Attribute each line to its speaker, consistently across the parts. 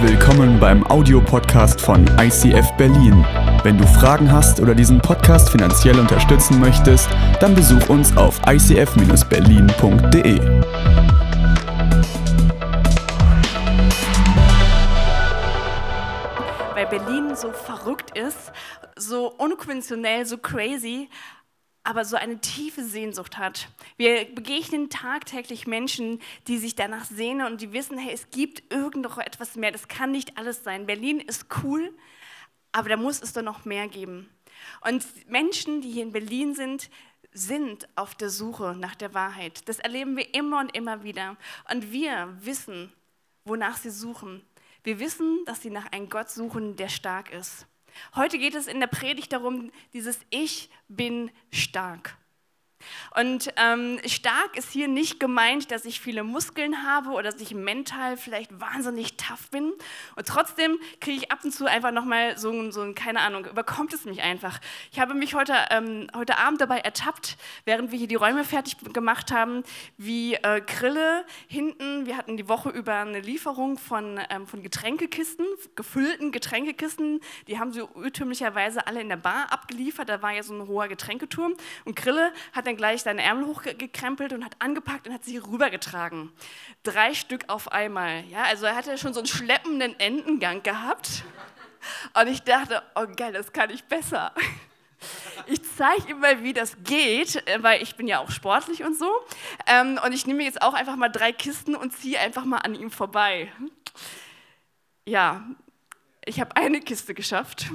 Speaker 1: Willkommen beim Audiopodcast von ICF Berlin. Wenn du Fragen hast oder diesen Podcast finanziell unterstützen möchtest, dann besuch uns auf icf-berlin.de.
Speaker 2: Weil Berlin so verrückt ist, so unkonventionell, so crazy, aber so eine tiefe Sehnsucht hat. Wir begegnen tagtäglich Menschen, die sich danach sehnen und die wissen, hey, es gibt irgend noch etwas mehr. Das kann nicht alles sein. Berlin ist cool, aber da muss es doch noch mehr geben. Und Menschen, die hier in Berlin sind, sind auf der Suche nach der Wahrheit. Das erleben wir immer und immer wieder. Und wir wissen, wonach sie suchen. Wir wissen, dass sie nach einem Gott suchen, der stark ist. Heute geht es in der Predigt darum, dieses Ich bin stark. Und ähm, stark ist hier nicht gemeint, dass ich viele Muskeln habe oder dass ich mental vielleicht wahnsinnig tough bin. Und trotzdem kriege ich ab und zu einfach nochmal so, so, keine Ahnung, überkommt es mich einfach. Ich habe mich heute, ähm, heute Abend dabei ertappt, während wir hier die Räume fertig gemacht haben, wie äh, Grille hinten, wir hatten die Woche über eine Lieferung von, ähm, von Getränkekisten, gefüllten Getränkekisten. Die haben sie irrtümlicherweise alle in der Bar abgeliefert. Da war ja so ein hoher Getränketurm. Und Grille hat dann gleich seine Ärmel hochgekrempelt und hat angepackt und hat sie rübergetragen. Drei Stück auf einmal. Ja, also er hatte schon so einen schleppenden Entengang gehabt. Und ich dachte, oh geil, das kann ich besser. Ich zeige ihm mal, wie das geht, äh, weil ich bin ja auch sportlich und so. Ähm, und ich nehme jetzt auch einfach mal drei Kisten und ziehe einfach mal an ihm vorbei. Ja, ich habe eine Kiste geschafft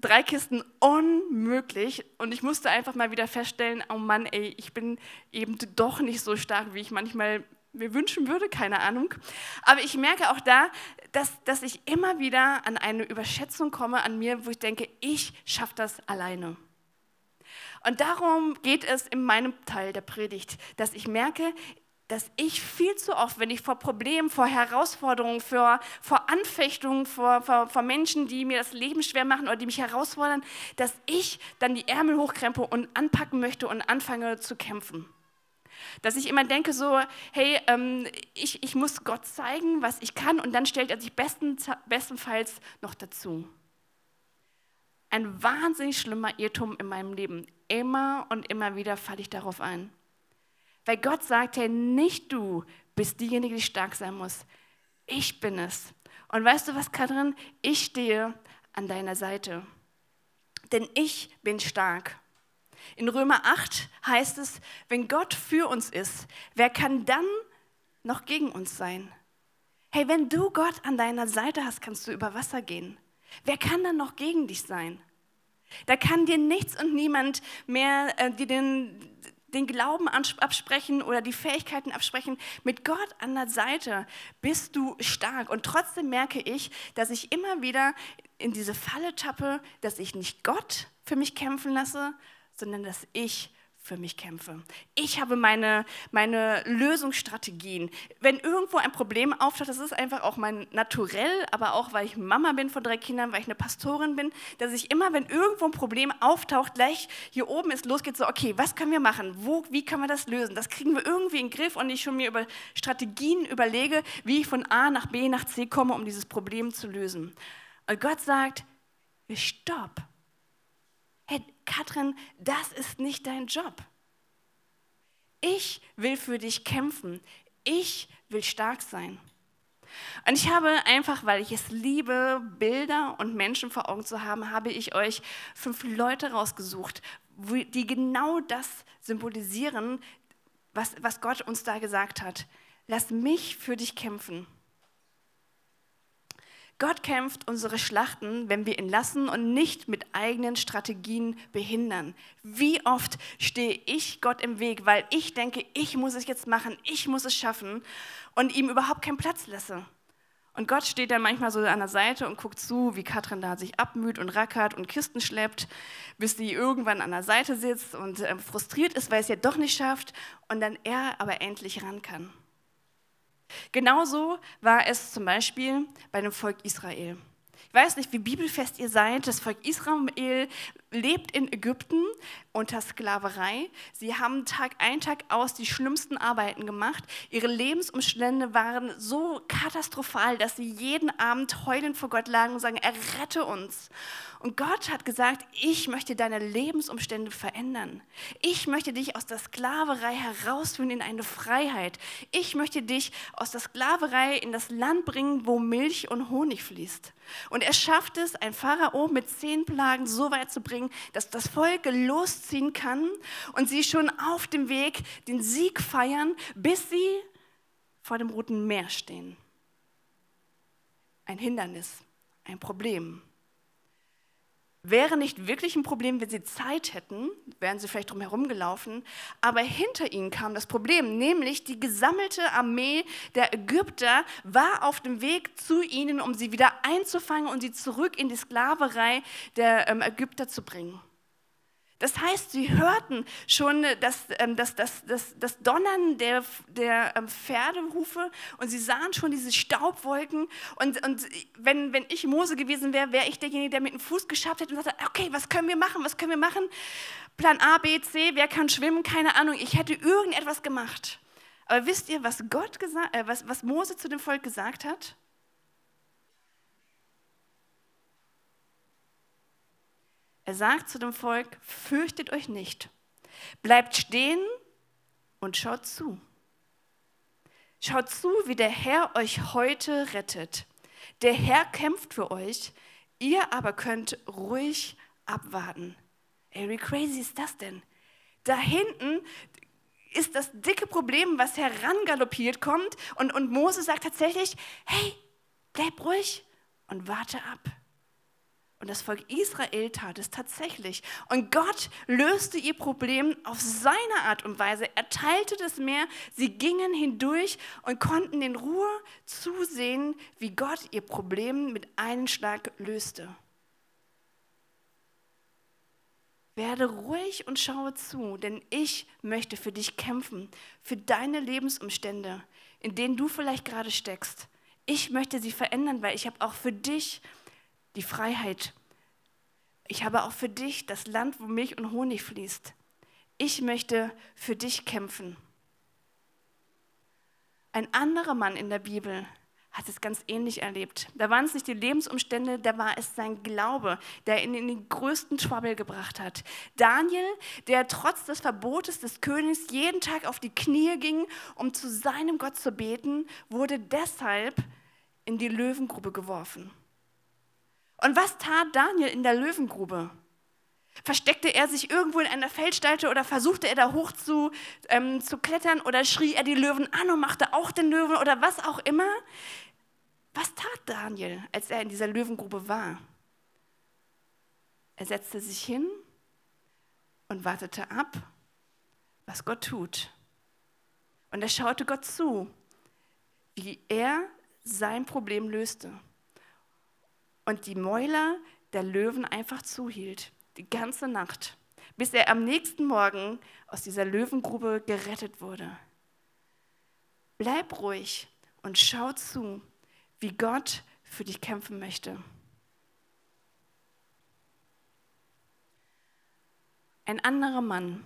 Speaker 2: drei Kisten unmöglich und ich musste einfach mal wieder feststellen, oh Mann, ey, ich bin eben doch nicht so stark, wie ich manchmal mir wünschen würde, keine Ahnung. Aber ich merke auch da, dass, dass ich immer wieder an eine Überschätzung komme an mir, wo ich denke, ich schaffe das alleine. Und darum geht es in meinem Teil der Predigt, dass ich merke, dass ich viel zu oft, wenn ich vor Problemen, vor Herausforderungen, vor, vor Anfechtungen, vor, vor, vor Menschen, die mir das Leben schwer machen oder die mich herausfordern, dass ich dann die Ärmel hochkrempe und anpacken möchte und anfange zu kämpfen. Dass ich immer denke so, hey, ähm, ich, ich muss Gott zeigen, was ich kann und dann stellt er sich besten, bestenfalls noch dazu. Ein wahnsinnig schlimmer Irrtum in meinem Leben. Immer und immer wieder falle ich darauf ein. Weil Gott sagt, hey, nicht du bist diejenige, die stark sein muss. Ich bin es. Und weißt du was, Katrin? Ich stehe an deiner Seite. Denn ich bin stark. In Römer 8 heißt es, wenn Gott für uns ist, wer kann dann noch gegen uns sein? Hey, wenn du Gott an deiner Seite hast, kannst du über Wasser gehen. Wer kann dann noch gegen dich sein? Da kann dir nichts und niemand mehr äh, dir den, den Glauben absprechen oder die Fähigkeiten absprechen. Mit Gott an der Seite bist du stark. Und trotzdem merke ich, dass ich immer wieder in diese Falle tappe, dass ich nicht Gott für mich kämpfen lasse, sondern dass ich für mich kämpfe. Ich habe meine, meine Lösungsstrategien. Wenn irgendwo ein Problem auftaucht, das ist einfach auch mein Naturell, aber auch, weil ich Mama bin von drei Kindern, weil ich eine Pastorin bin, dass ich immer, wenn irgendwo ein Problem auftaucht, gleich hier oben ist, losgeht, so, okay, was können wir machen? Wo, wie können wir das lösen? Das kriegen wir irgendwie in den Griff und ich schon mir über Strategien überlege, wie ich von A nach B nach C komme, um dieses Problem zu lösen. Und Gott sagt, stopp hey Katrin, das ist nicht dein Job. Ich will für dich kämpfen. Ich will stark sein. Und ich habe einfach, weil ich es liebe, Bilder und Menschen vor Augen zu haben, habe ich euch fünf Leute rausgesucht, die genau das symbolisieren, was, was Gott uns da gesagt hat. Lass mich für dich kämpfen. Gott kämpft unsere Schlachten, wenn wir ihn lassen und nicht mit eigenen Strategien behindern. Wie oft stehe ich Gott im Weg, weil ich denke, ich muss es jetzt machen, ich muss es schaffen und ihm überhaupt keinen Platz lasse. Und Gott steht dann manchmal so an der Seite und guckt zu, wie Katrin da sich abmüht und rackert und Kisten schleppt, bis sie irgendwann an der Seite sitzt und äh, frustriert ist, weil es ja doch nicht schafft und dann er aber endlich ran kann. Genauso war es zum Beispiel bei dem Volk Israel. Ich weiß nicht, wie bibelfest ihr seid. Das Volk Israel lebt in Ägypten unter Sklaverei. Sie haben Tag ein, Tag aus die schlimmsten Arbeiten gemacht. Ihre Lebensumstände waren so katastrophal, dass sie jeden Abend heulend vor Gott lagen und sagen, errette uns. Und Gott hat gesagt, ich möchte deine Lebensumstände verändern. Ich möchte dich aus der Sklaverei herausführen in eine Freiheit. Ich möchte dich aus der Sklaverei in das Land bringen, wo Milch und Honig fließt. Und er schafft es, ein Pharao mit zehn Plagen so weit zu bringen, dass das Volk losziehen kann und sie schon auf dem Weg den Sieg feiern, bis sie vor dem Roten Meer stehen. Ein Hindernis, ein Problem. Wäre nicht wirklich ein Problem, wenn sie Zeit hätten, wären sie vielleicht drum gelaufen. Aber hinter ihnen kam das Problem, nämlich die gesammelte Armee der Ägypter war auf dem Weg zu ihnen, um sie wieder einzufangen und sie zurück in die Sklaverei der ähm, Ägypter zu bringen. Das heißt, sie hörten schon das, ähm, das, das, das, das Donnern der, der ähm, Pferdehufe und sie sahen schon diese Staubwolken. Und, und wenn, wenn ich Mose gewesen wäre, wäre ich derjenige, der mit dem Fuß geschabt hätte und sagte, okay, was können wir machen, was können wir machen? Plan A, B, C, wer kann schwimmen, keine Ahnung. Ich hätte irgendetwas gemacht. Aber wisst ihr, was, Gott äh, was, was Mose zu dem Volk gesagt hat? Er sagt zu dem Volk, fürchtet euch nicht, bleibt stehen und schaut zu. Schaut zu, wie der Herr euch heute rettet. Der Herr kämpft für euch, ihr aber könnt ruhig abwarten. Ey, wie crazy ist das denn? Da hinten ist das dicke Problem, was herangaloppiert kommt und, und Mose sagt tatsächlich, hey, bleib ruhig und warte ab. Und das Volk Israel tat es tatsächlich. Und Gott löste ihr Problem auf seine Art und Weise. Er teilte das Meer, sie gingen hindurch und konnten in Ruhe zusehen, wie Gott ihr Problem mit einem Schlag löste. Werde ruhig und schaue zu, denn ich möchte für dich kämpfen, für deine Lebensumstände, in denen du vielleicht gerade steckst. Ich möchte sie verändern, weil ich habe auch für dich die Freiheit. Ich habe auch für dich das Land, wo Milch und Honig fließt. Ich möchte für dich kämpfen. Ein anderer Mann in der Bibel hat es ganz ähnlich erlebt. Da waren es nicht die Lebensumstände, da war es sein Glaube, der ihn in den größten Trouble gebracht hat. Daniel, der trotz des Verbotes des Königs jeden Tag auf die Knie ging, um zu seinem Gott zu beten, wurde deshalb in die Löwengrube geworfen. Und was tat Daniel in der Löwengrube? Versteckte er sich irgendwo in einer Felsspalte oder versuchte er da hoch zu, ähm, zu klettern oder schrie er die Löwen an und machte auch den Löwen oder was auch immer? Was tat Daniel, als er in dieser Löwengrube war? Er setzte sich hin und wartete ab, was Gott tut. Und er schaute Gott zu, wie er sein Problem löste und die Mäuler der Löwen einfach zuhielt, die ganze Nacht, bis er am nächsten Morgen aus dieser Löwengrube gerettet wurde. Bleib ruhig und schau zu, wie Gott für dich kämpfen möchte. Ein anderer Mann,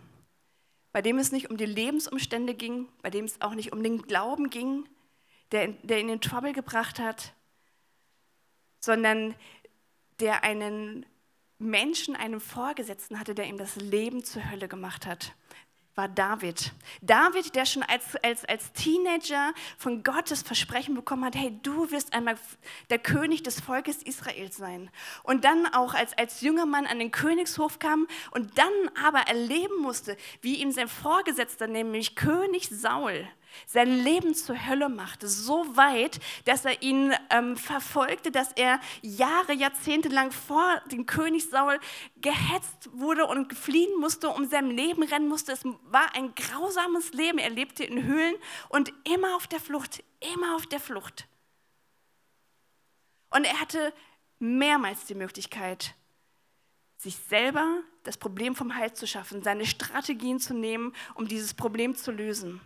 Speaker 2: bei dem es nicht um die Lebensumstände ging, bei dem es auch nicht um den Glauben ging, der, der ihn in Trouble gebracht hat, sondern der einen Menschen, einen Vorgesetzten hatte, der ihm das Leben zur Hölle gemacht hat war David. David, der schon als, als, als Teenager von Gottes Versprechen bekommen hat, hey, du wirst einmal der König des Volkes Israels sein. Und dann auch als, als junger Mann an den Königshof kam und dann aber erleben musste, wie ihm sein Vorgesetzter, nämlich König Saul, sein Leben zur Hölle machte, so weit, dass er ihn ähm, verfolgte, dass er Jahre, Jahrzehnte lang vor dem König Saul gehetzt wurde und fliehen musste, um sein Leben rennen musste. Es war ein grausames Leben. Er lebte in Höhlen und immer auf der Flucht, immer auf der Flucht. Und er hatte mehrmals die Möglichkeit, sich selber das Problem vom Hals zu schaffen, seine Strategien zu nehmen, um dieses Problem zu lösen.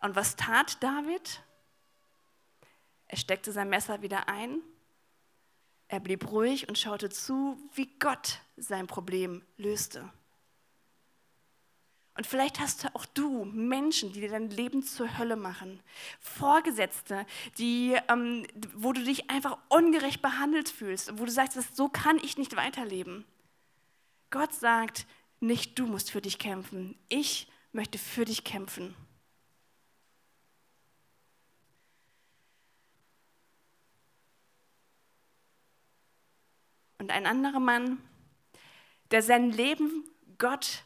Speaker 2: Und was tat David? Er steckte sein Messer wieder ein. Er blieb ruhig und schaute zu, wie Gott sein Problem löste. Und vielleicht hast auch du Menschen, die dir dein Leben zur Hölle machen. Vorgesetzte, die, ähm, wo du dich einfach ungerecht behandelt fühlst, wo du sagst, so kann ich nicht weiterleben. Gott sagt, nicht du musst für dich kämpfen. Ich möchte für dich kämpfen. Und ein anderer Mann, der sein Leben Gott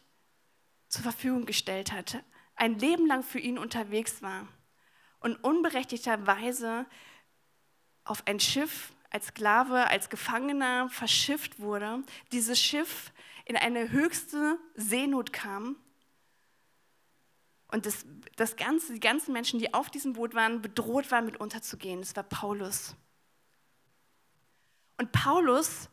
Speaker 2: zur Verfügung gestellt hat, ein Leben lang für ihn unterwegs war und unberechtigterweise auf ein Schiff als Sklave, als Gefangener verschifft wurde, dieses Schiff in eine höchste Seenot kam und das, das ganze, die ganzen Menschen, die auf diesem Boot waren, bedroht waren, mit unterzugehen. Das war Paulus. Und Paulus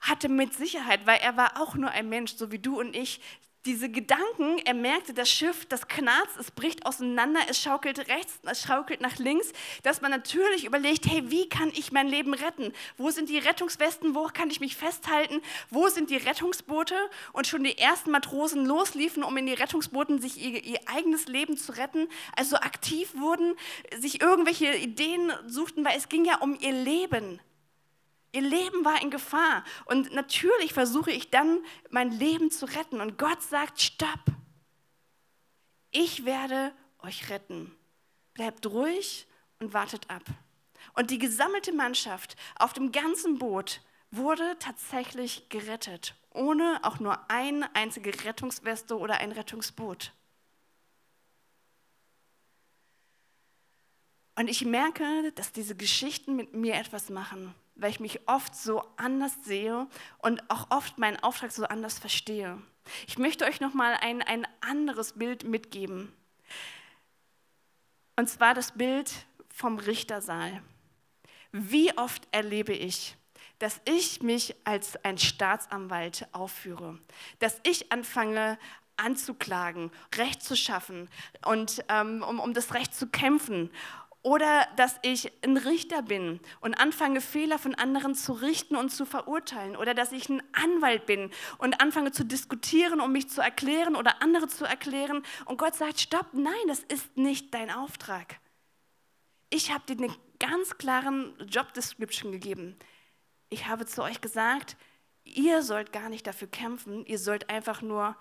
Speaker 2: hatte mit Sicherheit, weil er war auch nur ein Mensch, so wie du und ich, diese Gedanken, er merkte, das Schiff, das knarzt, es bricht auseinander, es schaukelt rechts, es schaukelt nach links, dass man natürlich überlegt, hey, wie kann ich mein Leben retten? Wo sind die Rettungswesten? Wo kann ich mich festhalten? Wo sind die Rettungsboote? Und schon die ersten Matrosen losliefen, um in die Rettungsbooten sich ihr, ihr eigenes Leben zu retten, also aktiv wurden, sich irgendwelche Ideen suchten, weil es ging ja um ihr Leben. Ihr Leben war in Gefahr. Und natürlich versuche ich dann, mein Leben zu retten. Und Gott sagt, stopp. Ich werde euch retten. Bleibt ruhig und wartet ab. Und die gesammelte Mannschaft auf dem ganzen Boot wurde tatsächlich gerettet, ohne auch nur eine einzige Rettungsweste oder ein Rettungsboot. Und ich merke, dass diese Geschichten mit mir etwas machen weil ich mich oft so anders sehe und auch oft meinen Auftrag so anders verstehe. Ich möchte euch nochmal ein, ein anderes Bild mitgeben. Und zwar das Bild vom Richtersaal. Wie oft erlebe ich, dass ich mich als ein Staatsanwalt aufführe, dass ich anfange anzuklagen, Recht zu schaffen und ähm, um, um das Recht zu kämpfen oder dass ich ein Richter bin und anfange, Fehler von anderen zu richten und zu verurteilen. Oder dass ich ein Anwalt bin und anfange zu diskutieren, um mich zu erklären oder andere zu erklären. Und Gott sagt, stopp, nein, das ist nicht dein Auftrag. Ich habe dir einen ganz klaren Job Description gegeben. Ich habe zu euch gesagt, ihr sollt gar nicht dafür kämpfen, ihr sollt einfach nur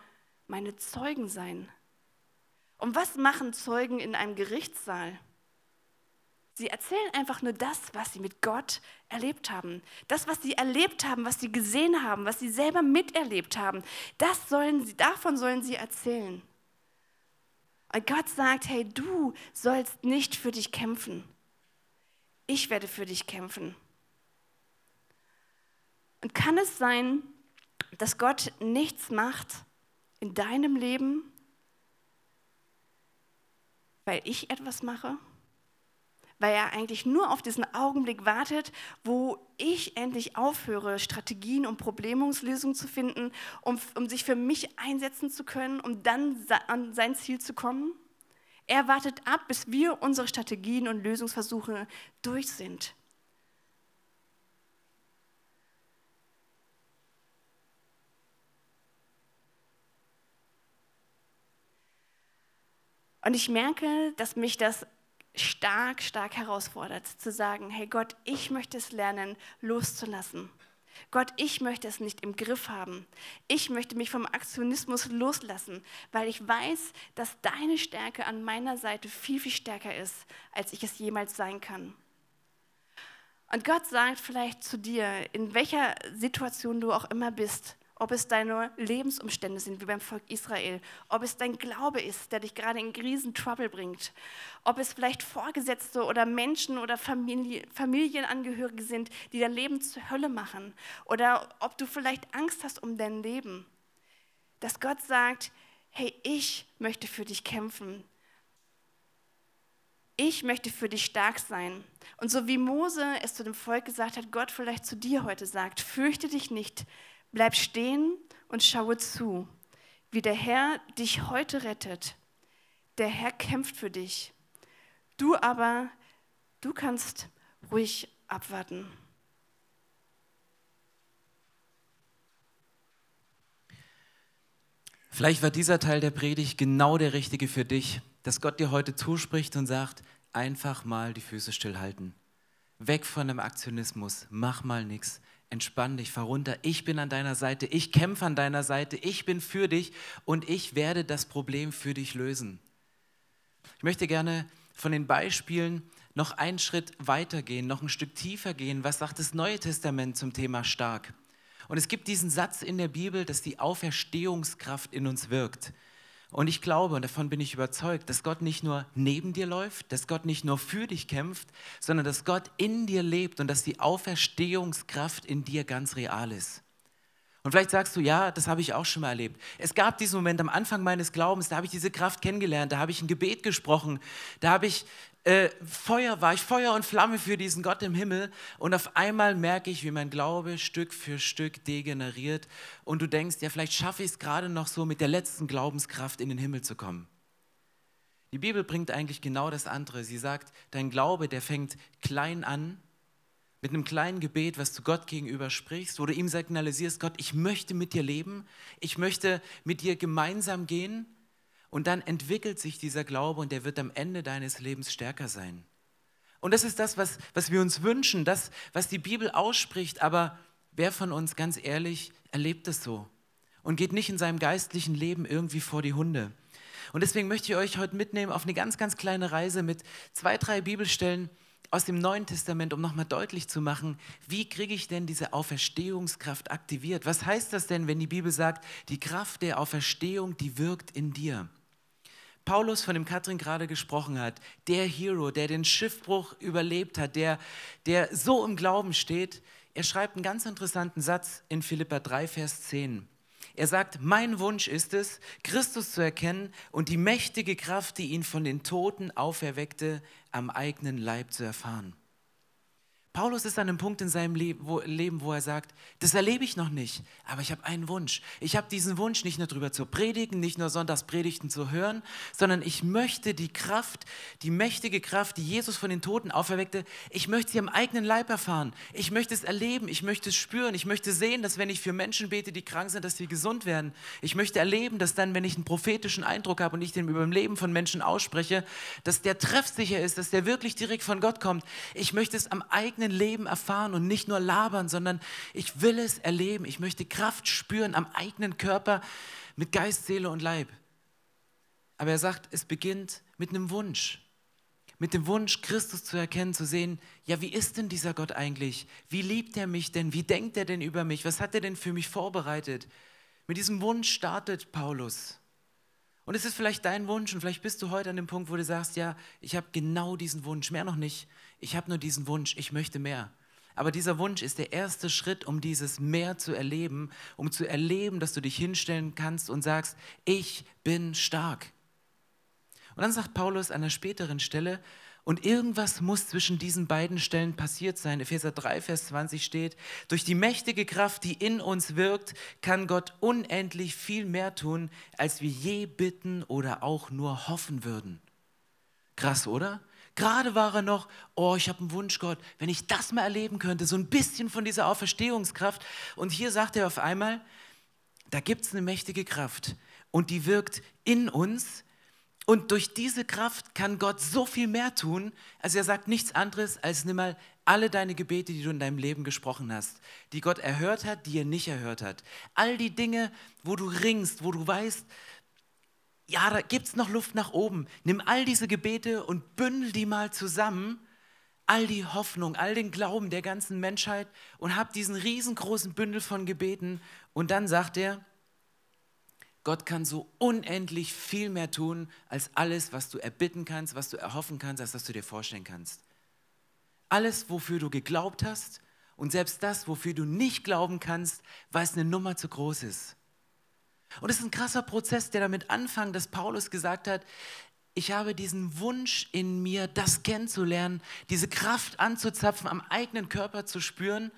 Speaker 2: meine Zeugen sein. Und was machen Zeugen in einem Gerichtssaal? Sie erzählen einfach nur das, was sie mit Gott erlebt haben. Das, was sie erlebt haben, was sie gesehen haben, was sie selber miterlebt haben. Das sollen sie, davon sollen sie erzählen. Und Gott sagt, hey, du sollst nicht für dich kämpfen. Ich werde für dich kämpfen. Und kann es sein, dass Gott nichts macht in deinem Leben, weil ich etwas mache? Weil er eigentlich nur auf diesen Augenblick wartet, wo ich endlich aufhöre, Strategien und Problemlösungen zu finden, um, um sich für mich einsetzen zu können, um dann an sein Ziel zu kommen. Er wartet ab, bis wir unsere Strategien und Lösungsversuche durch sind. Und ich merke, dass mich das stark, stark herausfordert, zu sagen, hey Gott, ich möchte es lernen, loszulassen. Gott, ich möchte es nicht im Griff haben. Ich möchte mich vom Aktionismus loslassen, weil ich weiß, dass deine Stärke an meiner Seite viel, viel stärker ist, als ich es jemals sein kann. Und Gott sagt vielleicht zu dir, in welcher Situation du auch immer bist, ob es deine Lebensumstände sind, wie beim Volk Israel, ob es dein Glaube ist, der dich gerade in riesen Trouble bringt, ob es vielleicht Vorgesetzte oder Menschen oder Familie, Familienangehörige sind, die dein Leben zur Hölle machen, oder ob du vielleicht Angst hast um dein Leben, dass Gott sagt, hey, ich möchte für dich kämpfen. Ich möchte für dich stark sein. Und so wie Mose es zu dem Volk gesagt hat, Gott vielleicht zu dir heute sagt, fürchte dich nicht, Bleib stehen und schaue zu, wie der Herr dich heute rettet. Der Herr kämpft für dich. Du aber, du kannst ruhig abwarten.
Speaker 3: Vielleicht war dieser Teil der Predigt genau der richtige für dich, dass Gott dir heute zuspricht und sagt, einfach mal die Füße stillhalten. Weg von dem Aktionismus, mach mal nichts, entspann dich, fahr runter. Ich bin an deiner Seite, ich kämpfe an deiner Seite, ich bin für dich und ich werde das Problem für dich lösen. Ich möchte gerne von den Beispielen noch einen Schritt weiter gehen, noch ein Stück tiefer gehen. Was sagt das Neue Testament zum Thema stark? Und es gibt diesen Satz in der Bibel, dass die Auferstehungskraft in uns wirkt. Und ich glaube, und davon bin ich überzeugt, dass Gott nicht nur neben dir läuft, dass Gott nicht nur für dich kämpft, sondern dass Gott in dir lebt und dass die Auferstehungskraft in dir ganz real ist. Und vielleicht sagst du, ja, das habe ich auch schon mal erlebt. Es gab diesen Moment am Anfang meines Glaubens, da habe ich diese Kraft kennengelernt, da habe ich ein Gebet gesprochen, da habe ich äh, Feuer, war ich Feuer und Flamme für diesen Gott im Himmel und auf einmal merke ich, wie mein Glaube Stück für Stück degeneriert und du denkst, ja, vielleicht schaffe ich es gerade noch so mit der letzten Glaubenskraft in den Himmel zu kommen. Die Bibel bringt eigentlich genau das andere. Sie sagt, dein Glaube, der fängt klein an mit einem kleinen Gebet, was du Gott gegenüber sprichst, wo du ihm signalisierst, Gott, ich möchte mit dir leben, ich möchte mit dir gemeinsam gehen und dann entwickelt sich dieser Glaube und der wird am Ende deines Lebens stärker sein. Und das ist das, was, was wir uns wünschen, das, was die Bibel ausspricht, aber wer von uns, ganz ehrlich, erlebt es so und geht nicht in seinem geistlichen Leben irgendwie vor die Hunde. Und deswegen möchte ich euch heute mitnehmen auf eine ganz, ganz kleine Reise mit zwei, drei Bibelstellen, aus dem Neuen Testament, um nochmal deutlich zu machen, wie kriege ich denn diese Auferstehungskraft aktiviert? Was heißt das denn, wenn die Bibel sagt, die Kraft der Auferstehung, die wirkt in dir? Paulus, von dem Katrin gerade gesprochen hat, der Hero, der den Schiffbruch überlebt hat, der, der so im Glauben steht, er schreibt einen ganz interessanten Satz in Philippa 3, Vers 10. Er sagt, mein Wunsch ist es, Christus zu erkennen und die mächtige Kraft, die ihn von den Toten auferweckte, am eigenen Leib zu erfahren. Paulus ist an einem Punkt in seinem Leben, wo er sagt, das erlebe ich noch nicht, aber ich habe einen Wunsch. Ich habe diesen Wunsch, nicht nur darüber zu predigen, nicht nur Sonntagspredigten zu hören, sondern ich möchte die Kraft, die mächtige Kraft, die Jesus von den Toten auferweckte, ich möchte sie am eigenen Leib erfahren. Ich möchte es erleben, ich möchte es spüren, ich möchte sehen, dass wenn ich für Menschen bete, die krank sind, dass sie gesund werden. Ich möchte erleben, dass dann, wenn ich einen prophetischen Eindruck habe und ich den über dem Leben von Menschen ausspreche, dass der treffsicher ist, dass der wirklich direkt von Gott kommt. Ich möchte es am eigenen eigenen Leben erfahren und nicht nur labern, sondern ich will es erleben. Ich möchte Kraft spüren am eigenen Körper mit Geist, Seele und Leib. Aber er sagt, es beginnt mit einem Wunsch. Mit dem Wunsch, Christus zu erkennen, zu sehen, ja, wie ist denn dieser Gott eigentlich? Wie liebt er mich denn? Wie denkt er denn über mich? Was hat er denn für mich vorbereitet? Mit diesem Wunsch startet Paulus. Und es ist vielleicht dein Wunsch und vielleicht bist du heute an dem Punkt, wo du sagst, ja, ich habe genau diesen Wunsch, mehr noch nicht. Ich habe nur diesen Wunsch, ich möchte mehr. Aber dieser Wunsch ist der erste Schritt, um dieses Mehr zu erleben, um zu erleben, dass du dich hinstellen kannst und sagst, ich bin stark. Und dann sagt Paulus an einer späteren Stelle, und irgendwas muss zwischen diesen beiden Stellen passiert sein. Epheser 3, Vers 20 steht, durch die mächtige Kraft, die in uns wirkt, kann Gott unendlich viel mehr tun, als wir je bitten oder auch nur hoffen würden. Krass, oder? Gerade war er noch, oh, ich habe einen Wunsch, Gott, wenn ich das mal erleben könnte, so ein bisschen von dieser Auferstehungskraft. Und hier sagt er auf einmal, da gibt es eine mächtige Kraft und die wirkt in uns. Und durch diese Kraft kann Gott so viel mehr tun. Also er sagt nichts anderes als nimm mal alle deine Gebete, die du in deinem Leben gesprochen hast, die Gott erhört hat, die er nicht erhört hat. All die Dinge, wo du ringst, wo du weißt, ja, da gibt es noch Luft nach oben. Nimm all diese Gebete und bündel die mal zusammen, all die Hoffnung, all den Glauben der ganzen Menschheit und hab diesen riesengroßen Bündel von Gebeten. Und dann sagt er, Gott kann so unendlich viel mehr tun als alles, was du erbitten kannst, was du erhoffen kannst, als was du dir vorstellen kannst. Alles, wofür du geglaubt hast und selbst das, wofür du nicht glauben kannst, weil es eine Nummer zu groß ist. Und es ist ein krasser Prozess, der damit anfängt, dass Paulus gesagt hat, ich habe diesen Wunsch in mir, das kennenzulernen, diese Kraft anzuzapfen, am eigenen Körper zu spüren.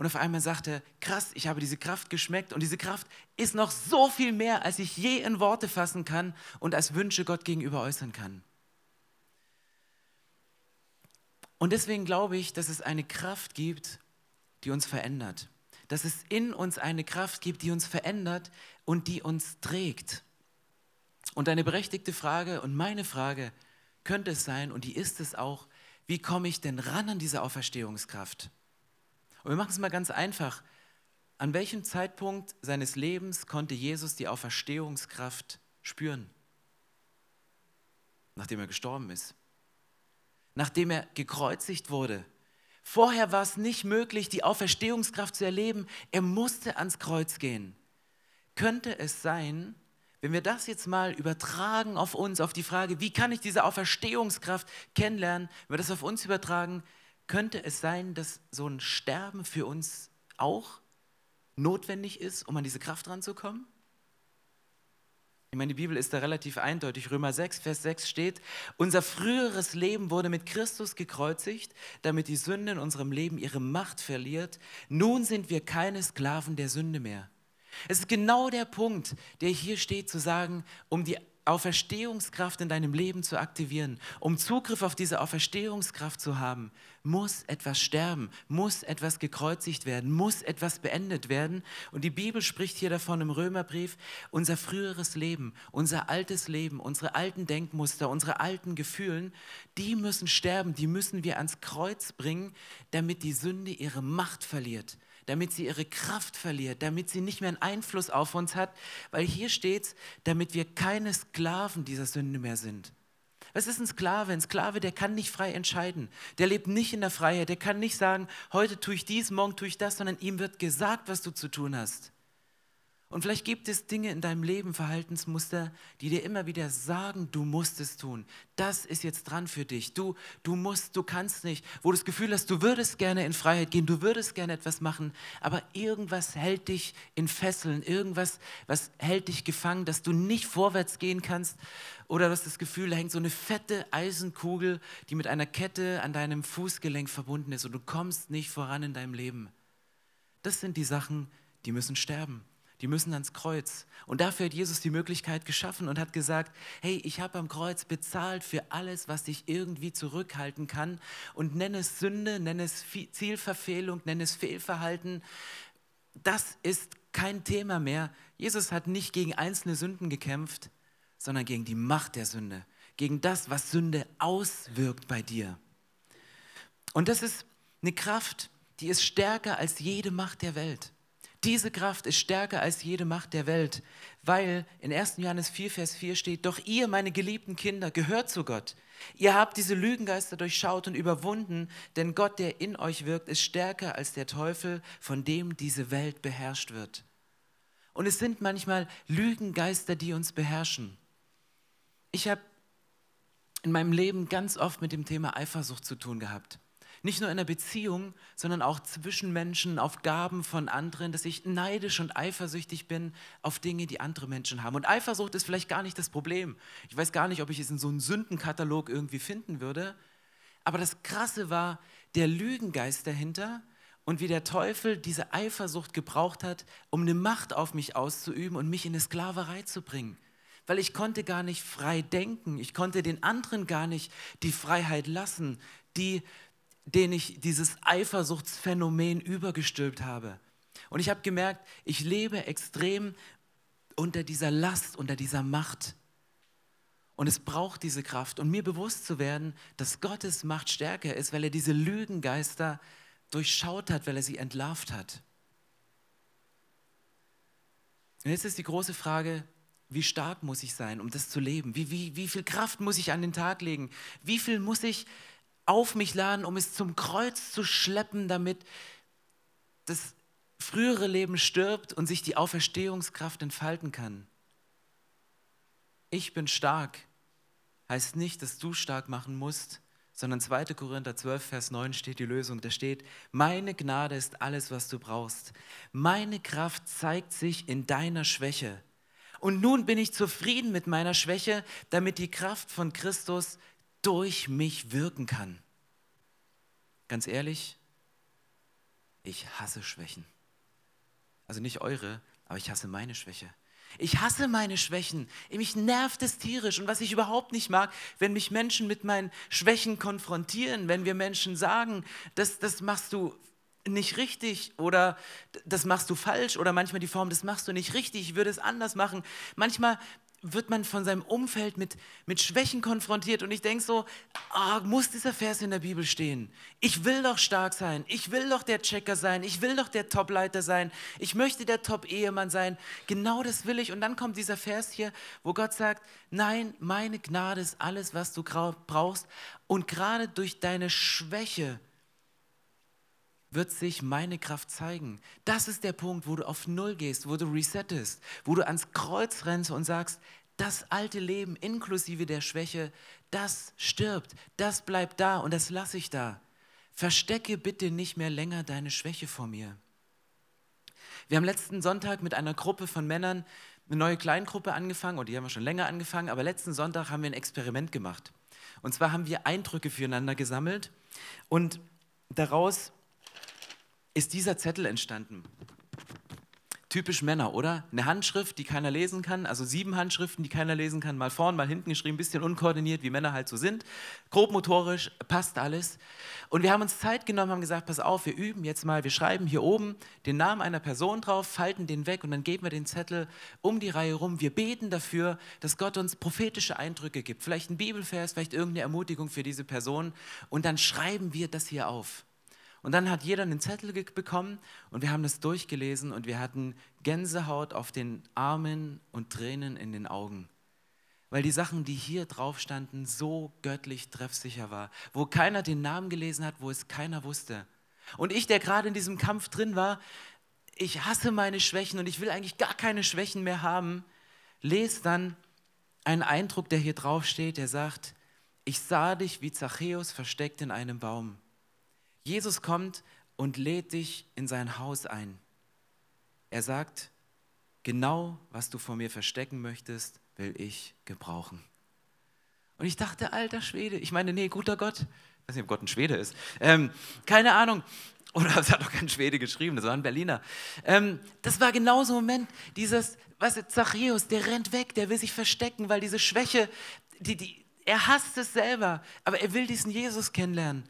Speaker 3: Und auf einmal sagte er, krass, ich habe diese Kraft geschmeckt und diese Kraft ist noch so viel mehr, als ich je in Worte fassen kann und als Wünsche Gott gegenüber äußern kann. Und deswegen glaube ich, dass es eine Kraft gibt, die uns verändert dass es in uns eine Kraft gibt, die uns verändert und die uns trägt. Und eine berechtigte Frage und meine Frage könnte es sein, und die ist es auch, wie komme ich denn ran an diese Auferstehungskraft? Und wir machen es mal ganz einfach. An welchem Zeitpunkt seines Lebens konnte Jesus die Auferstehungskraft spüren? Nachdem er gestorben ist. Nachdem er gekreuzigt wurde. Vorher war es nicht möglich, die Auferstehungskraft zu erleben. Er musste ans Kreuz gehen. Könnte es sein, wenn wir das jetzt mal übertragen auf uns, auf die Frage, wie kann ich diese Auferstehungskraft kennenlernen, wenn wir das auf uns übertragen, könnte es sein, dass so ein Sterben für uns auch notwendig ist, um an diese Kraft ranzukommen? Ich meine, die Bibel ist da relativ eindeutig. Römer 6, Vers 6 steht, unser früheres Leben wurde mit Christus gekreuzigt, damit die Sünde in unserem Leben ihre Macht verliert. Nun sind wir keine Sklaven der Sünde mehr. Es ist genau der Punkt, der hier steht, zu sagen, um die Auferstehungskraft in deinem Leben zu aktivieren, um Zugriff auf diese Auferstehungskraft zu haben, muss etwas sterben, muss etwas gekreuzigt werden, muss etwas beendet werden. Und die Bibel spricht hier davon im Römerbrief, unser früheres Leben, unser altes Leben, unsere alten Denkmuster, unsere alten Gefühlen, die müssen sterben, die müssen wir ans Kreuz bringen, damit die Sünde ihre Macht verliert damit sie ihre Kraft verliert, damit sie nicht mehr einen Einfluss auf uns hat, weil hier steht damit wir keine Sklaven dieser Sünde mehr sind. Was ist ein Sklave? Ein Sklave, der kann nicht frei entscheiden. Der lebt nicht in der Freiheit. Der kann nicht sagen, heute tue ich dies, morgen tue ich das, sondern ihm wird gesagt, was du zu tun hast. Und vielleicht gibt es Dinge in deinem Leben, Verhaltensmuster, die dir immer wieder sagen, du musst es tun. Das ist jetzt dran für dich. Du, du musst, du kannst nicht. Wo du das Gefühl hast, du würdest gerne in Freiheit gehen, du würdest gerne etwas machen, aber irgendwas hält dich in Fesseln, irgendwas, was hält dich gefangen, dass du nicht vorwärts gehen kannst. Oder du hast das Gefühl, da hängt so eine fette Eisenkugel, die mit einer Kette an deinem Fußgelenk verbunden ist und du kommst nicht voran in deinem Leben. Das sind die Sachen, die müssen sterben die müssen ans Kreuz. Und dafür hat Jesus die Möglichkeit geschaffen und hat gesagt, hey, ich habe am Kreuz bezahlt für alles, was dich irgendwie zurückhalten kann. Und nenne es Sünde, nenne es Zielverfehlung, nenne es Fehlverhalten. Das ist kein Thema mehr. Jesus hat nicht gegen einzelne Sünden gekämpft, sondern gegen die Macht der Sünde, gegen das, was Sünde auswirkt bei dir. Und das ist eine Kraft, die ist stärker als jede Macht der Welt. Diese Kraft ist stärker als jede Macht der Welt, weil in 1. Johannes 4, Vers 4 steht, doch ihr, meine geliebten Kinder, gehört zu Gott. Ihr habt diese Lügengeister durchschaut und überwunden, denn Gott, der in euch wirkt, ist stärker als der Teufel, von dem diese Welt beherrscht wird. Und es sind manchmal Lügengeister, die uns beherrschen. Ich habe in meinem Leben ganz oft mit dem Thema Eifersucht zu tun gehabt. Nicht nur in einer Beziehung, sondern auch zwischen Menschen, auf Gaben von anderen, dass ich neidisch und eifersüchtig bin auf Dinge, die andere Menschen haben. Und Eifersucht ist vielleicht gar nicht das Problem. Ich weiß gar nicht, ob ich es in so einem Sündenkatalog irgendwie finden würde. Aber das Krasse war der Lügengeist dahinter und wie der Teufel diese Eifersucht gebraucht hat, um eine Macht auf mich auszuüben und mich in eine Sklaverei zu bringen weil ich konnte gar nicht frei denken. Ich konnte den anderen gar nicht die Freiheit lassen, die den ich dieses Eifersuchtsphänomen übergestülpt habe. Und ich habe gemerkt, ich lebe extrem unter dieser Last, unter dieser Macht. Und es braucht diese Kraft. Und mir bewusst zu werden, dass Gottes Macht stärker ist, weil er diese Lügengeister durchschaut hat, weil er sie entlarvt hat. Und jetzt ist die große Frage, wie stark muss ich sein, um das zu leben? Wie, wie, wie viel Kraft muss ich an den Tag legen? Wie viel muss ich auf mich laden, um es zum Kreuz zu schleppen, damit das frühere Leben stirbt und sich die Auferstehungskraft entfalten kann. Ich bin stark heißt nicht, dass du stark machen musst, sondern 2. Korinther 12, Vers 9 steht die Lösung. Da steht, meine Gnade ist alles, was du brauchst. Meine Kraft zeigt sich in deiner Schwäche. Und nun bin ich zufrieden mit meiner Schwäche, damit die Kraft von Christus durch mich wirken kann. Ganz ehrlich, ich hasse Schwächen. Also nicht eure, aber ich hasse meine Schwäche. Ich hasse meine Schwächen. Mich nervt es tierisch. Und was ich überhaupt nicht mag, wenn mich Menschen mit meinen Schwächen konfrontieren, wenn wir Menschen sagen, das, das machst du nicht richtig oder das machst du falsch oder manchmal die Form, das machst du nicht richtig, ich würde es anders machen. Manchmal wird man von seinem Umfeld mit, mit Schwächen konfrontiert und ich denke so, oh, muss dieser Vers in der Bibel stehen? Ich will doch stark sein, ich will doch der Checker sein, ich will doch der Topleiter sein, ich möchte der Top-Ehemann sein. Genau das will ich. Und dann kommt dieser Vers hier, wo Gott sagt, nein, meine Gnade ist alles, was du brauchst. Und gerade durch deine Schwäche wird sich meine Kraft zeigen. Das ist der Punkt, wo du auf Null gehst, wo du resettest, wo du ans Kreuz rennst und sagst, das alte Leben inklusive der Schwäche, das stirbt, das bleibt da und das lasse ich da. Verstecke bitte nicht mehr länger deine Schwäche vor mir. Wir haben letzten Sonntag mit einer Gruppe von Männern eine neue Kleingruppe angefangen, oder die haben wir schon länger angefangen, aber letzten Sonntag haben wir ein Experiment gemacht. Und zwar haben wir Eindrücke füreinander gesammelt und daraus ist dieser Zettel entstanden. Typisch Männer, oder? Eine Handschrift, die keiner lesen kann, also sieben Handschriften, die keiner lesen kann, mal vorn, mal hinten geschrieben, bisschen unkoordiniert, wie Männer halt so sind. Grob motorisch, passt alles. Und wir haben uns Zeit genommen, haben gesagt, pass auf, wir üben jetzt mal, wir schreiben hier oben den Namen einer Person drauf, falten den weg und dann geben wir den Zettel um die Reihe rum. Wir beten dafür, dass Gott uns prophetische Eindrücke gibt, vielleicht ein Bibelvers, vielleicht irgendeine Ermutigung für diese Person und dann schreiben wir das hier auf. Und dann hat jeder einen Zettel bekommen und wir haben das durchgelesen und wir hatten Gänsehaut auf den Armen und Tränen in den Augen. Weil die Sachen, die hier drauf standen, so göttlich treffsicher war. Wo keiner den Namen gelesen hat, wo es keiner wusste. Und ich, der gerade in diesem Kampf drin war, ich hasse meine Schwächen und ich will eigentlich gar keine Schwächen mehr haben, lese dann einen Eindruck, der hier drauf steht, der sagt, ich sah dich wie Zachäus versteckt in einem Baum. Jesus kommt und lädt dich in sein Haus ein. Er sagt, genau was du vor mir verstecken möchtest, will ich gebrauchen. Und ich dachte, alter Schwede, ich meine, nee, guter Gott, ich weiß nicht, ob Gott ein Schwede ist, ähm, keine Ahnung, oder es hat doch kein Schwede geschrieben, das war ein Berliner. Ähm, das war genau so ein Moment, dieses, was du, Zachäus, der rennt weg, der will sich verstecken, weil diese Schwäche, die, die, er hasst es selber, aber er will diesen Jesus kennenlernen.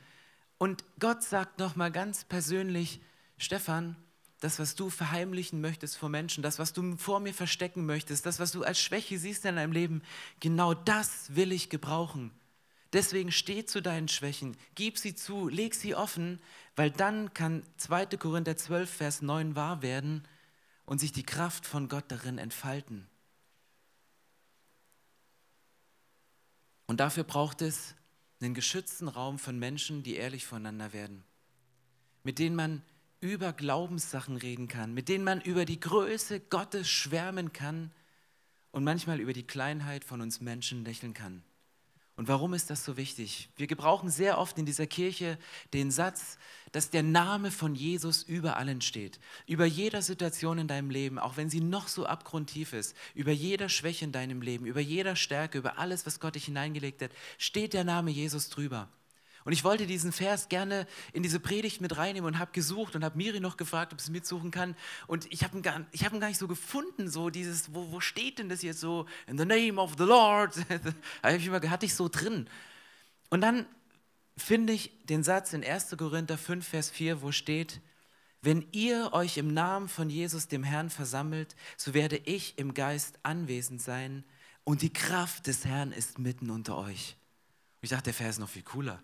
Speaker 3: Und Gott sagt nochmal ganz persönlich, Stefan, das, was du verheimlichen möchtest vor Menschen, das, was du vor mir verstecken möchtest, das, was du als Schwäche siehst in deinem Leben, genau das will ich gebrauchen. Deswegen steh zu deinen Schwächen, gib sie zu, leg sie offen, weil dann kann 2. Korinther 12, Vers 9 wahr werden und sich die Kraft von Gott darin entfalten. Und dafür braucht es einen geschützten Raum von Menschen, die ehrlich voneinander werden, mit denen man über Glaubenssachen reden kann, mit denen man über die Größe Gottes schwärmen kann und manchmal über die Kleinheit von uns Menschen lächeln kann. Und warum ist das so wichtig? Wir gebrauchen sehr oft in dieser Kirche den Satz, dass der Name von Jesus über allen steht. Über jeder Situation in deinem Leben, auch wenn sie noch so abgrundtief ist, über jeder Schwäche in deinem Leben, über jeder Stärke, über alles, was Gott dich hineingelegt hat, steht der Name Jesus drüber. Und ich wollte diesen Vers gerne in diese Predigt mit reinnehmen und habe gesucht und habe Miri noch gefragt, ob sie mitsuchen kann. Und ich habe ihn, gar, hab ihn gar nicht so gefunden, so dieses, wo, wo steht denn das jetzt so? In the name of the Lord. ich immer, hatte ich so drin. Und dann finde ich den Satz in 1. Korinther 5, Vers 4, wo steht, wenn ihr euch im Namen von Jesus, dem Herrn, versammelt, so werde ich im Geist anwesend sein und die Kraft des Herrn ist mitten unter euch. Und ich dachte, der Vers ist noch viel cooler.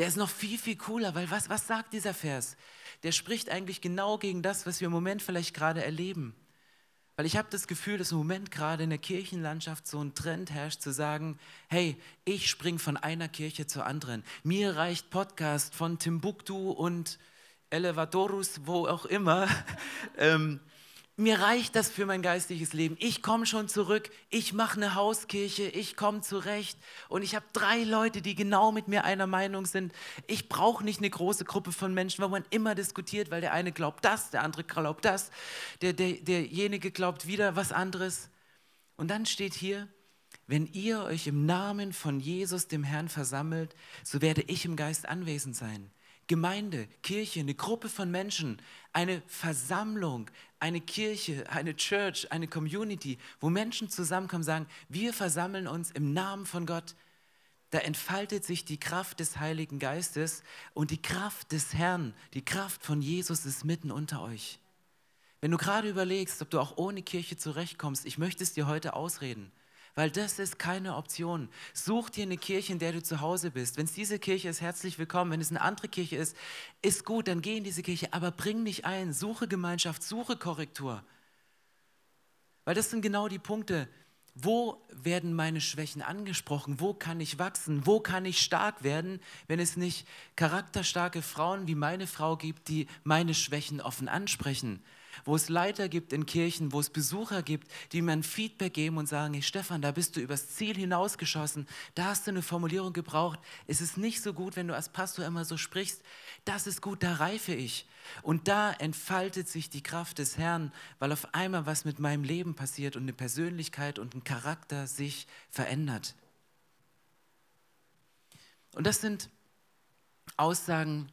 Speaker 3: Der ist noch viel, viel cooler, weil was, was sagt dieser Vers? Der spricht eigentlich genau gegen das, was wir im Moment vielleicht gerade erleben. Weil ich habe das Gefühl, dass im Moment gerade in der Kirchenlandschaft so ein Trend herrscht, zu sagen, hey, ich springe von einer Kirche zur anderen. Mir reicht Podcast von Timbuktu und Elevatorus, wo auch immer. ähm, mir reicht das für mein geistliches Leben. Ich komme schon zurück, ich mache eine Hauskirche, ich komme zurecht und ich habe drei Leute, die genau mit mir einer Meinung sind. Ich brauche nicht eine große Gruppe von Menschen, wo man immer diskutiert, weil der eine glaubt das, der andere glaubt das, der, der, derjenige glaubt wieder was anderes. Und dann steht hier, wenn ihr euch im Namen von Jesus, dem Herrn, versammelt, so werde ich im Geist anwesend sein. Gemeinde, Kirche, eine Gruppe von Menschen, eine Versammlung, eine Kirche, eine Church, eine Community, wo Menschen zusammenkommen und sagen, wir versammeln uns im Namen von Gott. da entfaltet sich die Kraft des Heiligen Geistes und die Kraft des Herrn, die Kraft von Jesus ist mitten unter euch. Wenn du gerade überlegst, ob du auch ohne Kirche zurechtkommst, ich möchte es dir heute ausreden, weil das ist keine Option. Such dir eine Kirche, in der du zu Hause bist. Wenn es diese Kirche ist, herzlich willkommen. Wenn es eine andere Kirche ist, ist gut, dann geh in diese Kirche, aber bring dich ein, suche Gemeinschaft, suche Korrektur. Weil das sind genau die Punkte, wo werden meine Schwächen angesprochen? Wo kann ich wachsen? Wo kann ich stark werden, wenn es nicht charakterstarke Frauen wie meine Frau gibt, die meine Schwächen offen ansprechen? Wo es Leiter gibt in Kirchen, wo es Besucher gibt, die mir ein Feedback geben und sagen, hey Stefan, da bist du übers Ziel hinausgeschossen, da hast du eine Formulierung gebraucht, es ist nicht so gut, wenn du als Pastor immer so sprichst, das ist gut, da reife ich. Und da entfaltet sich die Kraft des Herrn, weil auf einmal was mit meinem Leben passiert und eine Persönlichkeit und ein Charakter sich verändert. Und das sind Aussagen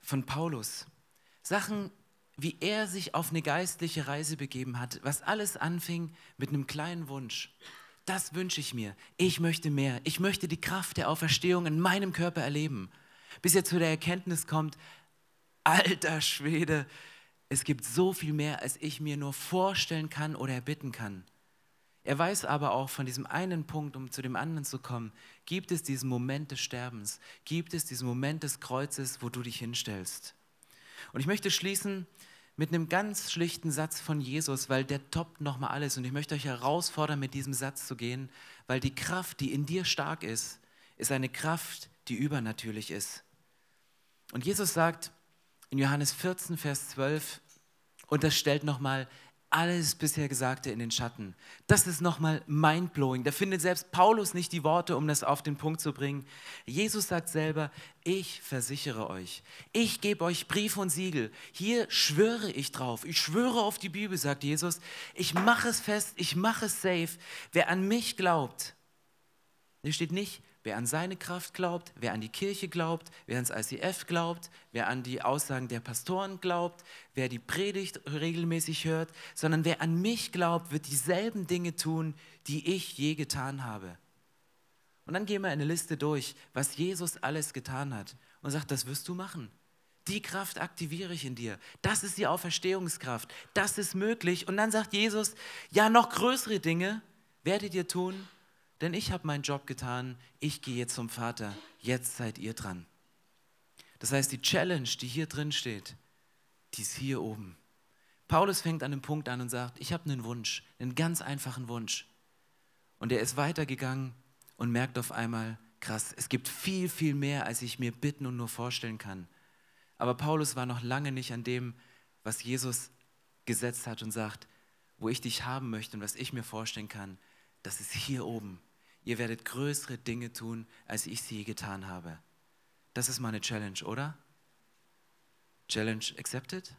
Speaker 3: von Paulus. Sachen, wie er sich auf eine geistliche Reise begeben hat, was alles anfing mit einem kleinen Wunsch. Das wünsche ich mir. Ich möchte mehr. Ich möchte die Kraft der Auferstehung in meinem Körper erleben. Bis er zu der Erkenntnis kommt, alter Schwede, es gibt so viel mehr, als ich mir nur vorstellen kann oder erbitten kann. Er weiß aber auch von diesem einen Punkt, um zu dem anderen zu kommen, gibt es diesen Moment des Sterbens, gibt es diesen Moment des Kreuzes, wo du dich hinstellst. Und ich möchte schließen mit einem ganz schlichten Satz von Jesus, weil der toppt nochmal alles. Und ich möchte euch herausfordern, mit diesem Satz zu gehen, weil die Kraft, die in dir stark ist, ist eine Kraft, die übernatürlich ist. Und Jesus sagt in Johannes 14, Vers 12, und das stellt nochmal alles bisher Gesagte in den Schatten. Das ist nochmal mindblowing. Da findet selbst Paulus nicht die Worte, um das auf den Punkt zu bringen. Jesus sagt selber, ich versichere euch, ich gebe euch Brief und Siegel. Hier schwöre ich drauf. Ich schwöre auf die Bibel, sagt Jesus. Ich mache es fest, ich mache es safe. Wer an mich glaubt, hier steht nicht, wer an seine Kraft glaubt, wer an die Kirche glaubt, wer ans ICF glaubt, wer an die Aussagen der Pastoren glaubt, wer die Predigt regelmäßig hört, sondern wer an mich glaubt, wird dieselben Dinge tun, die ich je getan habe. Und dann gehen wir eine Liste durch, was Jesus alles getan hat und sagt, das wirst du machen. Die Kraft aktiviere ich in dir. Das ist die Auferstehungskraft. Das ist möglich. Und dann sagt Jesus, ja, noch größere Dinge werdet ihr tun, denn ich habe meinen Job getan, ich gehe jetzt zum Vater, jetzt seid ihr dran. Das heißt, die Challenge, die hier drin steht, die ist hier oben. Paulus fängt an einem Punkt an und sagt, ich habe einen Wunsch, einen ganz einfachen Wunsch. Und er ist weitergegangen und merkt auf einmal, krass, es gibt viel, viel mehr, als ich mir bitten und nur vorstellen kann. Aber Paulus war noch lange nicht an dem, was Jesus gesetzt hat und sagt, wo ich dich haben möchte und was ich mir vorstellen kann, das ist hier oben. Ihr werdet größere Dinge tun, als ich sie je getan habe. Das ist meine Challenge, oder? Challenge accepted?